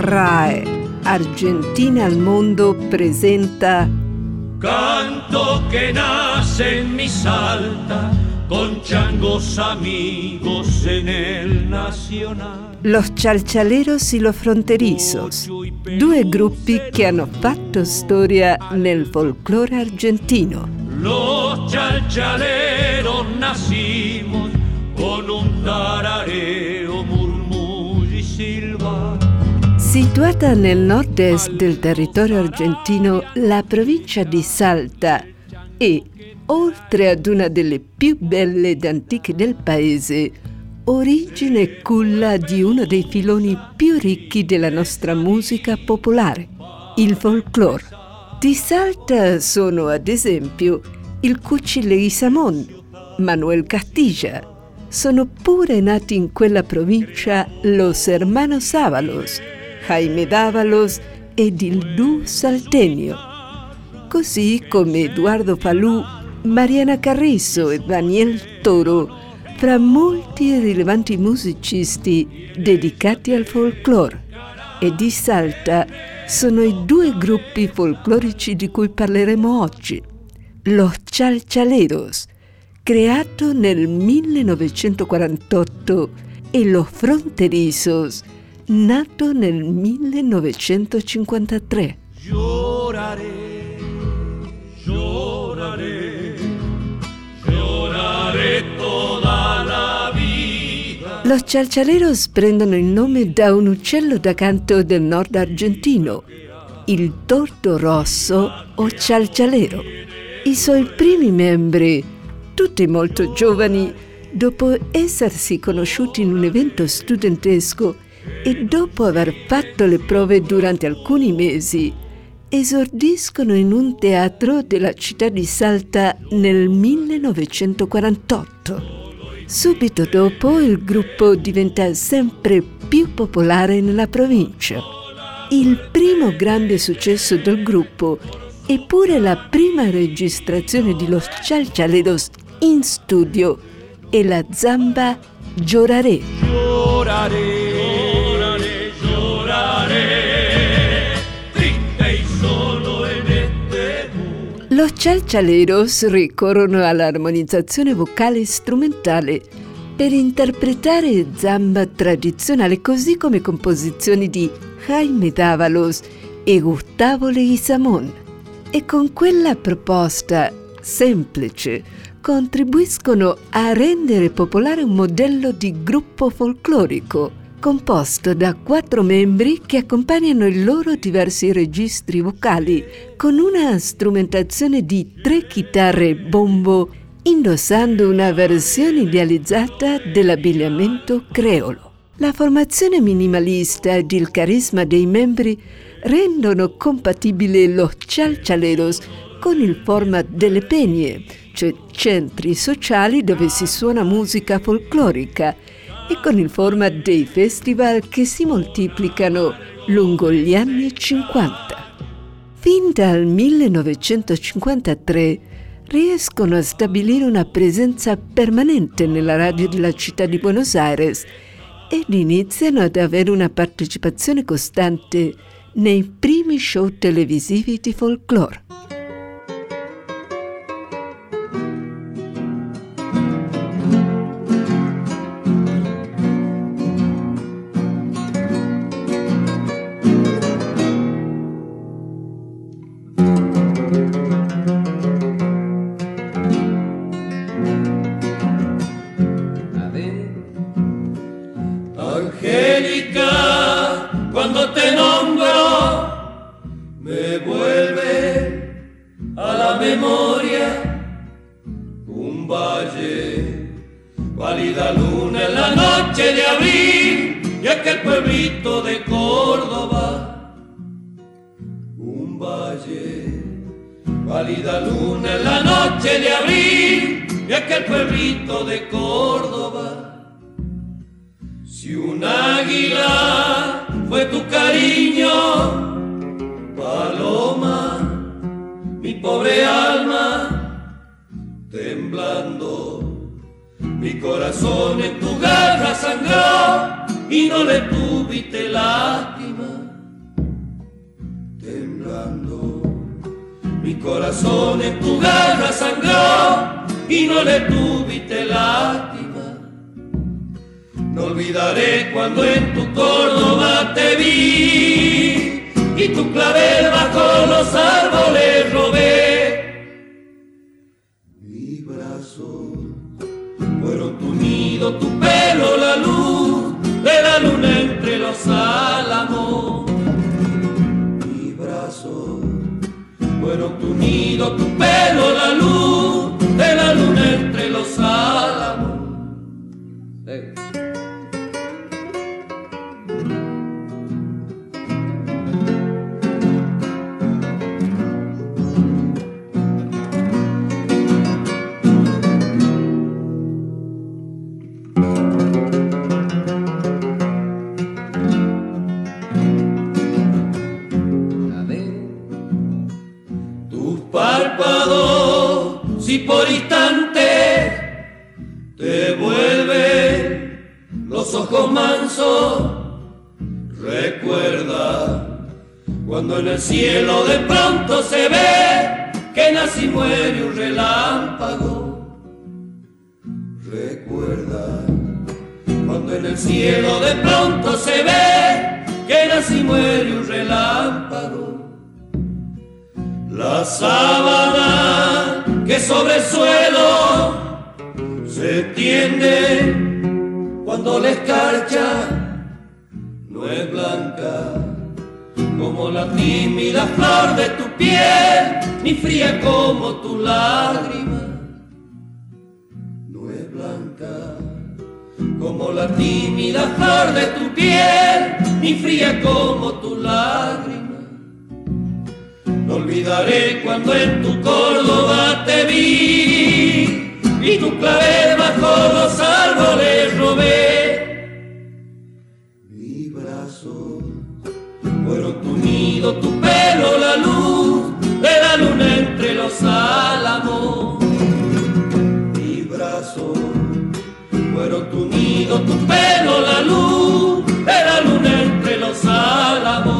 RAE, Argentina al Mundo, presenta Canto que nace en mi salta, con changos amigos en el Nacional. Los cialcialeros y los fronterizos, due gruppi che hanno fatto storia nel folklore argentino. Los chalchaleros nacimos con un tarareo, Situata nel nord-est del territorio argentino, la provincia di Salta è, oltre ad una delle più belle ed antiche del paese, origine e culla di uno dei filoni più ricchi della nostra musica popolare, il folklore. Di Salta sono ad esempio il Cucile Isamón, Manuel Castilla. Sono pure nati in quella provincia los hermanos Ábalos, Jaime Dávalos ed il duo Saltenio, così come Eduardo Falù, Mariana Carrizo e Daniel Toro, fra molti rilevanti musicisti dedicati al folklore. E di Salta sono i due gruppi folclorici di cui parleremo oggi. Los Chalchaleros, creato nel 1948, e Los Fronterizos, nato nel 1953. Lloraré, lloraré, lloraré toda la vida. Los cialcialeros prendono il nome da un uccello da canto del nord argentino, il tordo rosso o cialcialero. I suoi primi membri, tutti molto giovani, dopo essersi conosciuti in un evento studentesco e dopo aver fatto le prove durante alcuni mesi, esordiscono in un teatro della città di Salta nel 1948. Subito dopo il gruppo diventa sempre più popolare nella provincia. Il primo grande successo del gruppo è pure la prima registrazione di Los Chalchaleros in studio e la zamba Lloraré. Lloraré, Los Chalchaleros ricorrono all'armonizzazione vocale strumentale per interpretare zamba tradizionale così come composizioni di Jaime Dávalos e Gustavo Leguizamón. E con quella proposta semplice contribuiscono a rendere popolare un modello di gruppo folclorico composto da quattro membri che accompagnano i loro diversi registri vocali con una strumentazione di tre chitarre bombo indossando una versione idealizzata dell'abbigliamento creolo. La formazione minimalista ed il carisma dei membri rendono compatibile los chalchaleros con il format delle pegne, cioè centri sociali dove si suona musica folclorica, e con il format dei festival che si moltiplicano lungo gli anni 50. Fin dal 1953 riescono a stabilire una presenza permanente nella radio della città di Buenos Aires ed iniziano ad avere una partecipazione costante nei primi show televisivi di folklore. Memoria un valle, pálida luna en la noche de abril y aquel pueblito de Córdoba. Un valle, pálida luna en la noche de abril y aquel pueblito de Córdoba. Si un águila fue tu cariño, mi pobre alma temblando. Mi corazón en tu garra sangró y no le tuviste lástima. Temblando. Mi corazón en tu garra sangró y no le tuviste lástima. No olvidaré cuando en tu Córdoba te vi y tu clavel bajo los árboles robé. Mi brazo fueron tu nido, tu pelo, la luz de la luna entre los álamos. Mi brazo fueron tu nido, tu pelo, la luz de la luna entre los álamos. Si por instante te vuelven los ojos mansos, recuerda cuando en el cielo de pronto se ve que nace y muere un relámpago. Recuerda cuando en el cielo de pronto se ve que nace y muere un relámpago. La sábana que sobre el suelo se tiende cuando la escarcha no es blanca como la tímida flor de tu piel, ni fría como tu lágrima. No es blanca como la tímida flor de tu piel, ni fría como tu lágrima. Olvidaré cuando en tu Córdoba te vi y tu clavel bajo los árboles robé. Mi brazo fueron tu nido, tu pelo, la luz de la luna entre los álamos. Mi brazo fueron tu nido, tu pelo, la luz de la luna entre los álamos.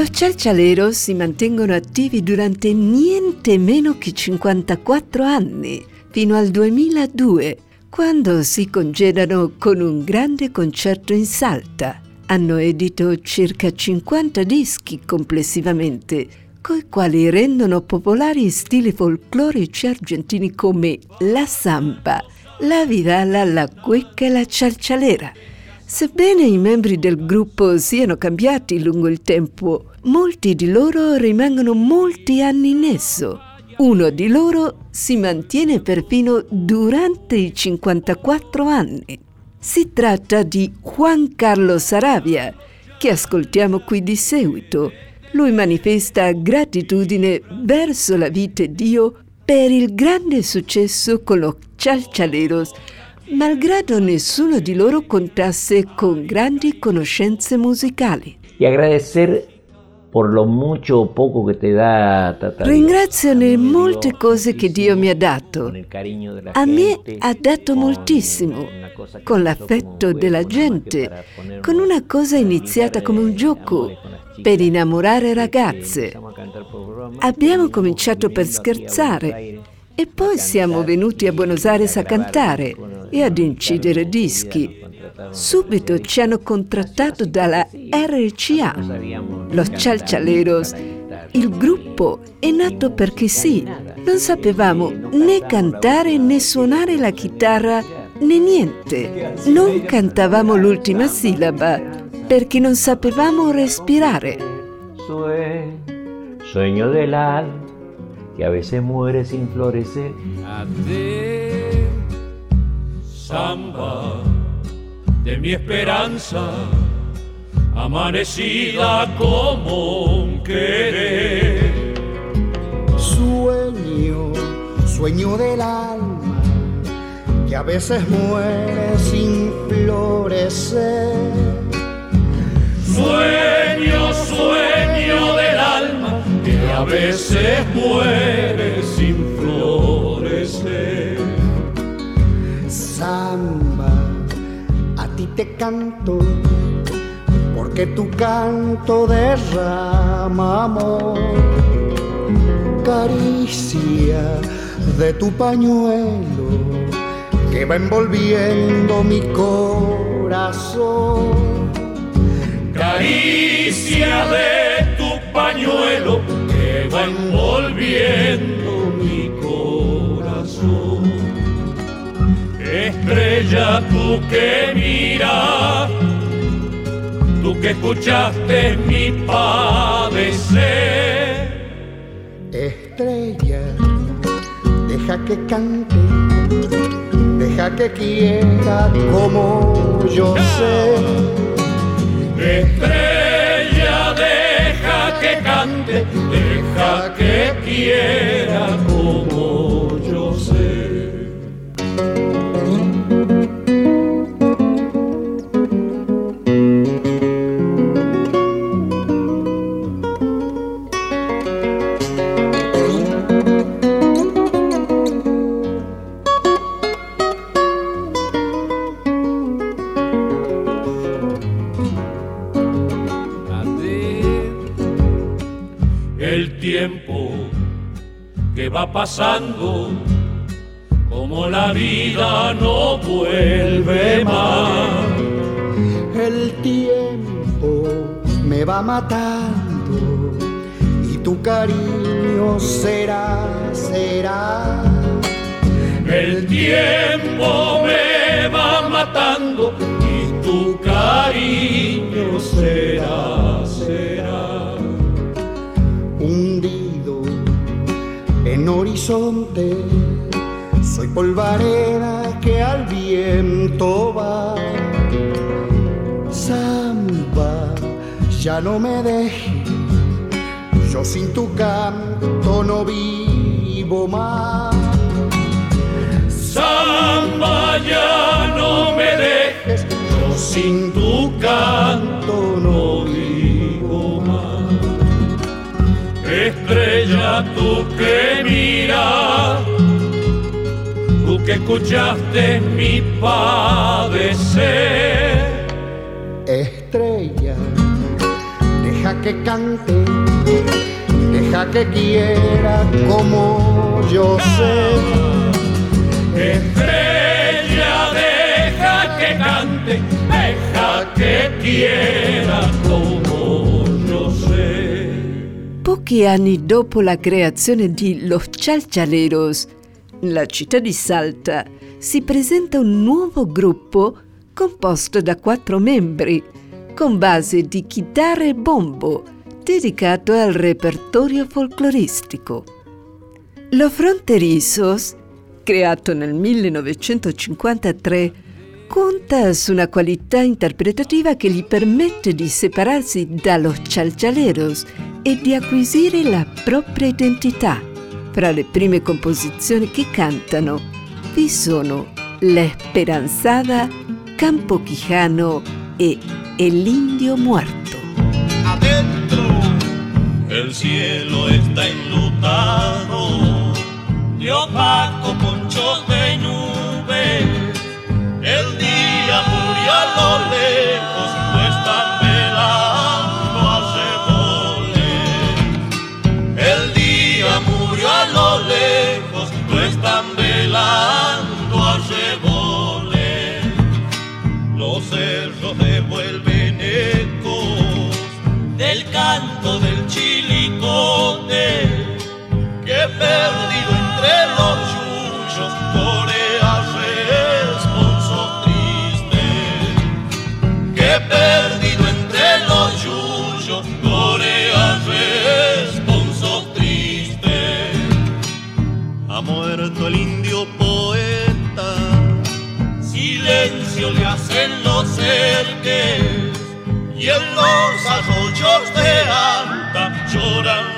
Los cialcialeros si mantengono attivi durante niente meno che 54 anni, fino al 2002, quando si congedano con un grande concerto in Salta. Hanno edito circa 50 dischi complessivamente, coi quali rendono popolari stili folclorici argentini come la samba, la vidala, la cueca e la cialcialera. Sebbene i membri del gruppo siano cambiati lungo il tempo, molti di loro rimangono molti anni in esso. Uno di loro si mantiene perfino durante i 54 anni. Si tratta di Juan Carlos Sarabia, che ascoltiamo qui di seguito. Lui manifesta gratitudine verso la vita e Dio per il grande successo con los Chalchaleros malgrado nessuno di loro contasse con grandi conoscenze musicali. Y agradecer por lo mucho o poco che te dà Tata Ringrazio le molte cose che Dio mi ha dato. A me ha dato moltissimo, con l'affetto della gente, con una cosa iniziata come un gioco, per innamorare ragazze. Abbiamo cominciato per scherzare e poi siamo venuti a Buenos Aires a cantare e ad incidere dischi. Subito ci hanno contrattato dalla RCA, Los Chalchaleros. Il gruppo è nato perché sì, non sapevamo né cantare né suonare la chitarra né niente. Non cantavamo l'ultima sillaba perché non sapevamo respirare. Sueño dell'alma que a veces muere sin florecer. Samba de mi esperanza, amanecida como un querer. Sueño, sueño del alma, que a veces muere sin florecer. Sueño, sueño del alma que a veces muere sin florecer. Te canto, porque tu canto derrama amor. caricia de tu pañuelo que va envolviendo mi corazón. Caricia de tu pañuelo que va envolviendo Estrella tú que miras, tú que escuchaste mi padecer estrella, deja que cante, deja que quiera como yo sé. Estrella, deja que cante, deja que quiera como va pasando, como la vida no vuelve más. El tiempo me va matando y tu cariño será, será. El tiempo me va matando y tu cariño será, será. Horizonte, soy polvareda que al viento va. Samba, ya no me dejes, yo sin tu canto no vivo más. Samba, ya no me dejes, yo sin tu canto Estrella, tú que miras, tú que escuchaste mi padecer. Estrella, deja que cante, deja que quiera como yo sé. Estrella, deja que cante, deja que quiera como. Pochi anni dopo la creazione di Los Chalchaleros, nella città di Salta si presenta un nuovo gruppo composto da quattro membri, con base di chitarra e bombo, dedicato al repertorio folcloristico. Lo Fronterizos, creato nel 1953, conta su una qualità interpretativa che gli permette di separarsi dallo Chalchaleros e di acquisire la propria identità. Fra le prime composizioni che cantano vi sono La Esperanzada, Campo Quijano e El Indio Muerto. Adentro el cielo está enlutado de opaco ponchos de nube. El día murió a lo lejos, y en los arroyos de alta lloran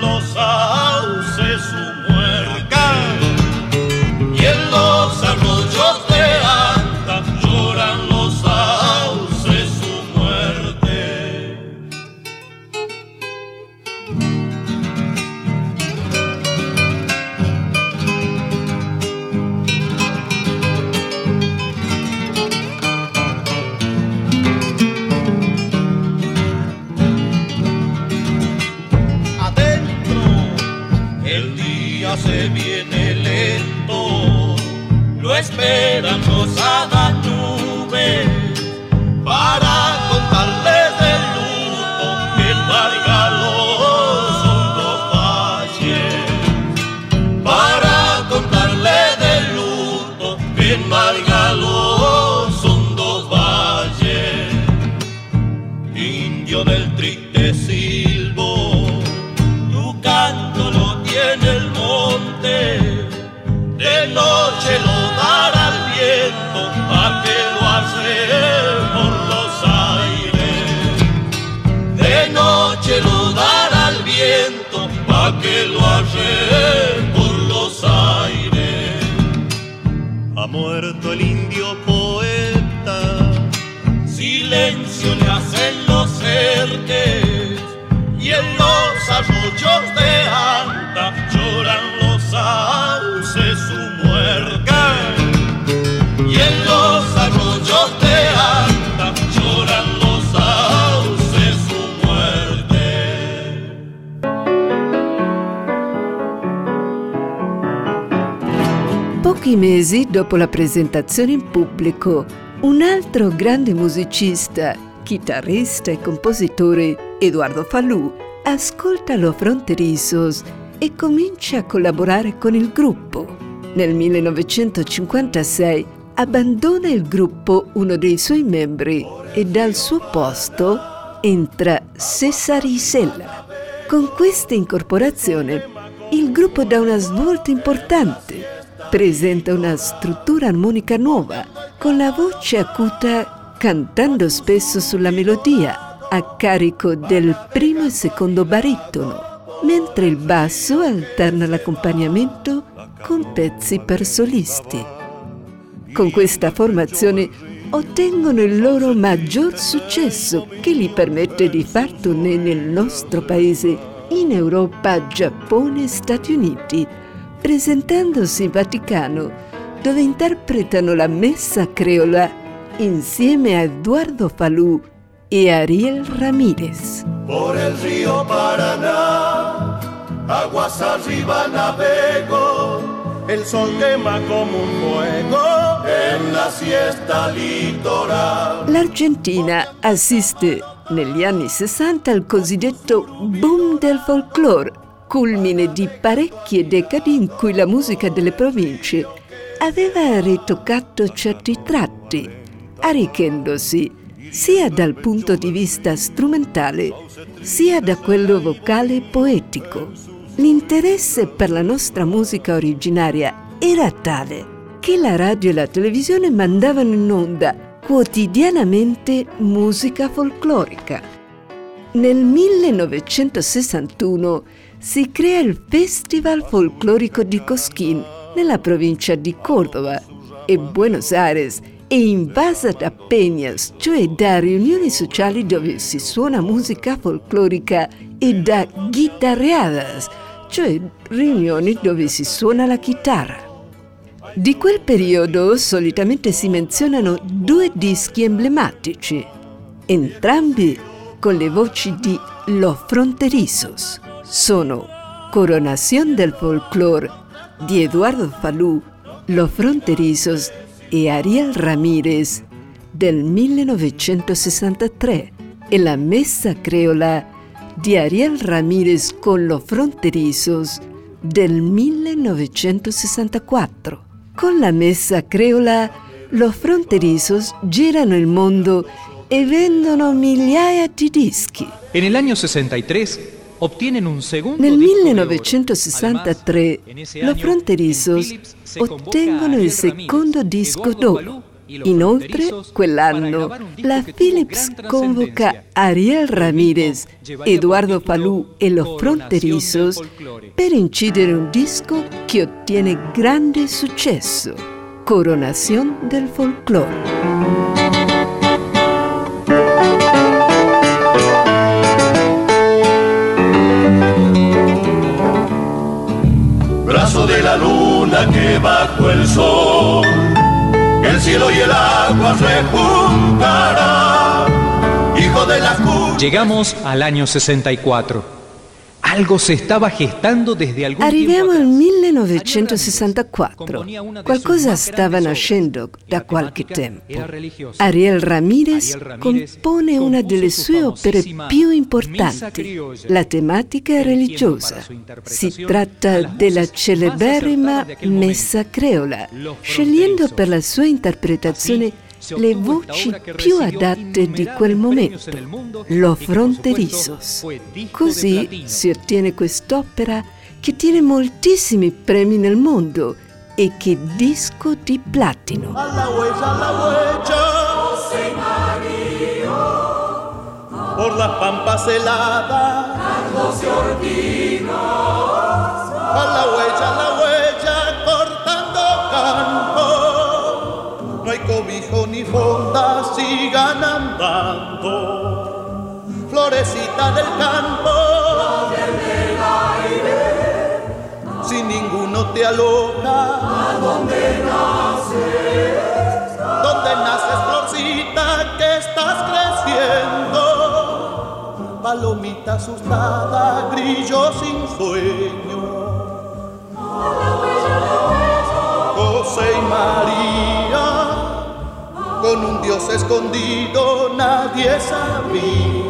muerto el indio poeta, silencio le hacen los cerques, y en los arroyos Pochi mesi dopo la presentazione in pubblico, un altro grande musicista, chitarrista e compositore, Eduardo Falù, ascolta Los Fronterizos e comincia a collaborare con il gruppo. Nel 1956 abbandona il gruppo uno dei suoi membri e dal suo posto entra Cesare Isella. Con questa incorporazione il gruppo dà una svolta importante. Presenta una struttura armonica nuova, con la voce acuta cantando spesso sulla melodia, a carico del primo e secondo baritono, mentre il basso alterna l'accompagnamento con pezzi per solisti. Con questa formazione ottengono il loro maggior successo che gli permette di far tournée nel nostro paese, in Europa, Giappone e Stati Uniti, presentandosi in Vaticano, dove interpretano la messa creola insieme a Eduardo Falú e Ariel Ramírez. Por el río Paraná, aguas arriba navego, el sol quema como un fuego en la siesta litoral. L'Argentina assiste negli anni 60 al cosiddetto boom del folklore, culmine di parecchie decadi in cui la musica delle province aveva ritoccato certi tratti, arricchendosi sia dal punto di vista strumentale sia da quello vocale poetico. L'interesse per la nostra musica originaria era tale che la radio e la televisione mandavano in onda quotidianamente musica folclorica. Nel 1961 si crea il Festival Folclorico di Cosquín nella provincia di Córdoba e Buenos Aires è invasa da peñas, cioè da riunioni sociali dove si suona musica folclorica e da guitarreadas, cioè riunioni dove si suona la chitarra. Di quel periodo solitamente si menzionano due dischi emblematici, entrambi con le voci di Los Fronterizos. Sono Coronación del Folklore di Eduardo Falú, Los Fronterizos e Ariel Ramírez del 1963 e la Messa Creola di Ariel Ramírez con Los Fronterizos del 1964. Con la Messa Creola, Los Fronterizos girano il mondo e vendono migliaia di dischi. En el año 63 obtienen un segundo Nel disco de oro. 1963 Además, en ese Los Fronterizos ottengono il secondo disco d'oro. Inoltre, quell'anno, la Philips convoca. Ariel Ramírez, Eduardo Falú e Los Fronterizos Folclore. per incidere un disco che ottiene grande successo, Coronación del Folklore. Que bajo el sol el cielo y el agua se juntarán. Hijo de la. Llegamos al año 64. Arriviamo al 1964. Qualcosa stava nascendo da qualche tempo. Ariel Ramirez compone una delle sue opere più importanti, la tematica religiosa. Si tratta della celeberrima Messa Creola, scegliendo per la sua interpretazione le voci più adatte di quel momento, lo fronterisos. Così si ottiene quest'opera che tiene moltissimi premi nel mondo e che disco di platino. Por la pampa celada, Carlos y Ordinos, a la huella, a la sigan andando. Florecita del campo. Si ninguno te aloja. donde naces florcita que estás creciendo. Palomita asustada, grillo sin sueño. José y María, con un Dios escondido nadie sabía.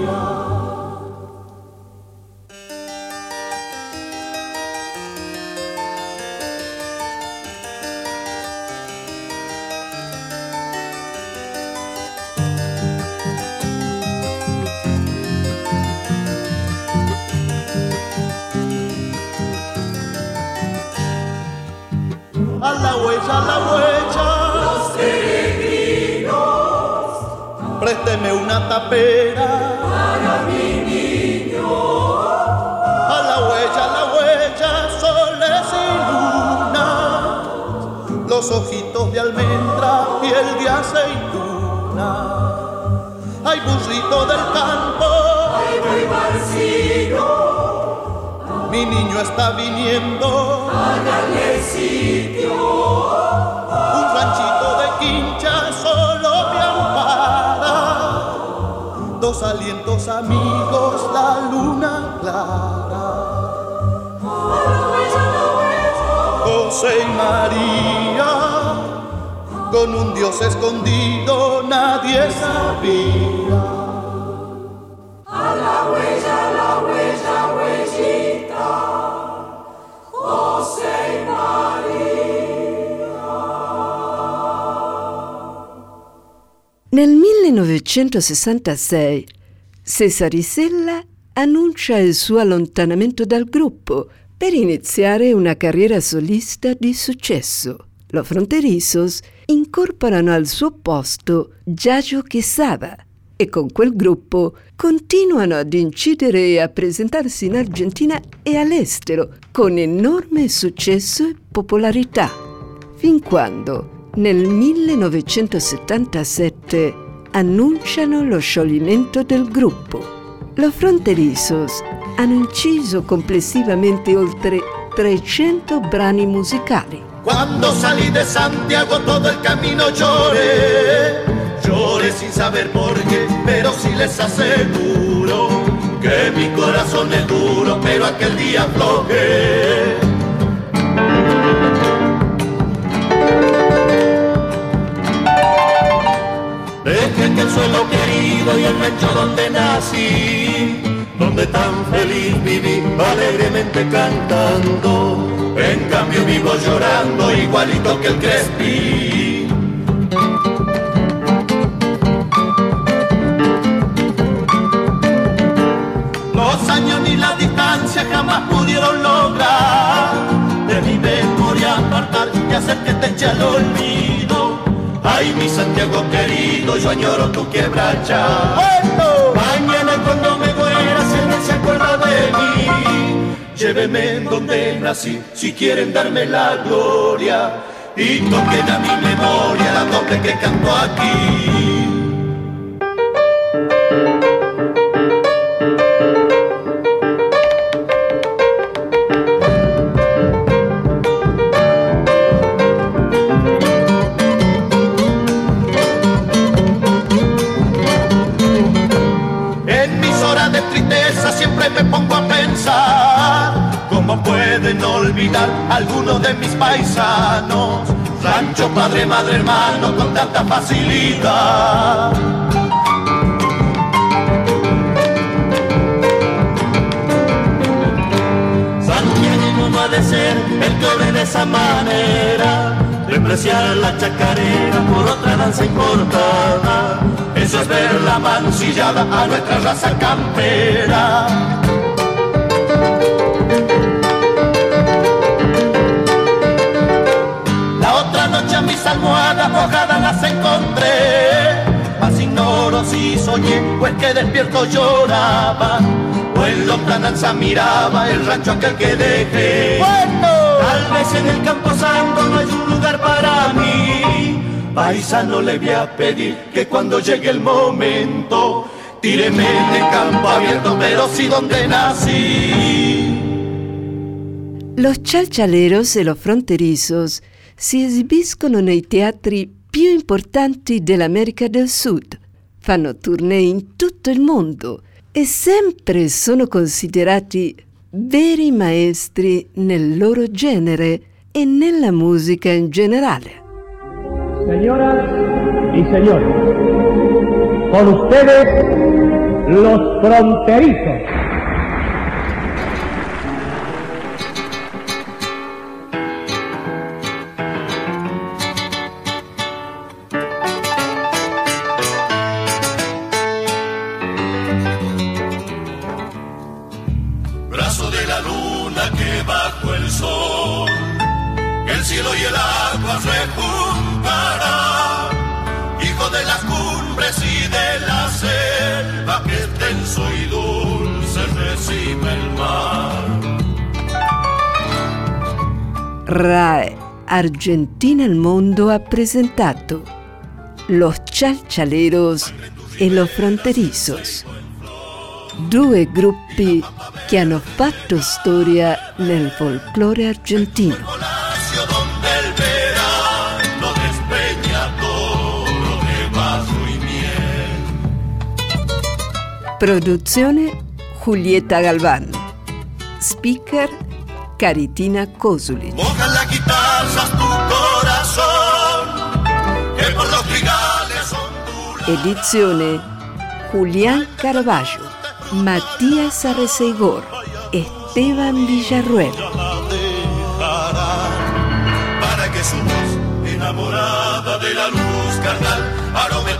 Présteme una tapera. Para mi niño. A la huella, a la huella, soles y luna. Los ojitos de almendra, piel de aceituna. Ay, burrito del campo. Ay, muy Mi niño está viniendo. Un ranchito de quincha Dos alientos amigos, la luna clara. José y María, con un Dios escondido nadie sabía. 1966 Cesare Sella annuncia il suo allontanamento dal gruppo per iniziare una carriera solista di successo. Los Fronterizos incorporano al suo posto Giaggio Quesada e con quel gruppo continuano ad incidere e a presentarsi in Argentina e all'estero con enorme successo e popolarità fin quando nel 1977 annunciano lo scioglimento del gruppo. Los Fronterizos hanno inciso complessivamente oltre 300 brani musicali. Cuando salí de Santiago todo el camino lloré, lloré sin saber por qué, pero sí les aseguro que mi corazón es duro, pero aquel día aflojé. Que el suelo querido y el rancho donde nací, donde tan feliz viví, alegremente cantando. En cambio vivo llorando igualito que el Crespi. Los años ni la distancia jamás pudieron lograr de mi memoria apartar y hacer que te eche al olvido. Ay, mi Santiago querido, yo añoro tu quebracha. Mañana cuando me muera, si alguien se acuerda de mí, lléveme en donde nací, si quieren darme la gloria. Y toquen a mi memoria la doble que canto aquí. Paisanos. Rancho, padre, madre, hermano, con tanta facilidad. Santiago no ha de ser el que de esa manera, despreciar la chacarera por otra danza importada. Eso es ver la mancillada a nuestra raza campera. Soñé o es que despierto lloraba. O en lontananza miraba el rancho aquel que dejé. Bueno, tal vez en el campo santo no hay un lugar para mí. Paisano le voy a pedir que cuando llegue el momento, tíreme de campo abierto, pero sí donde nací. Los chalchaleros y los fronterizos si esibiscono nei teatri più importanti dell'America del Sud, fanno tournée in tutto il mondo e sempre sono considerati veri maestri nel loro genere e nella musica in generale. Señoras y señores, con ustedes los fronterizos. Argentina al Mondo ha presentato Los Chalchaleros e Los Fronterizos, due gruppi che hanno fatto storia nel folklore argentino. Produzione Julieta Galván. Speaker Caritina Cosuli. Moja la guitarra tu corazón, que por los trigales son Edizione Julián Caravaggio, Matías Arreceigor, Esteban Villarruel. Para que su voz enamorada de la luz carnal arome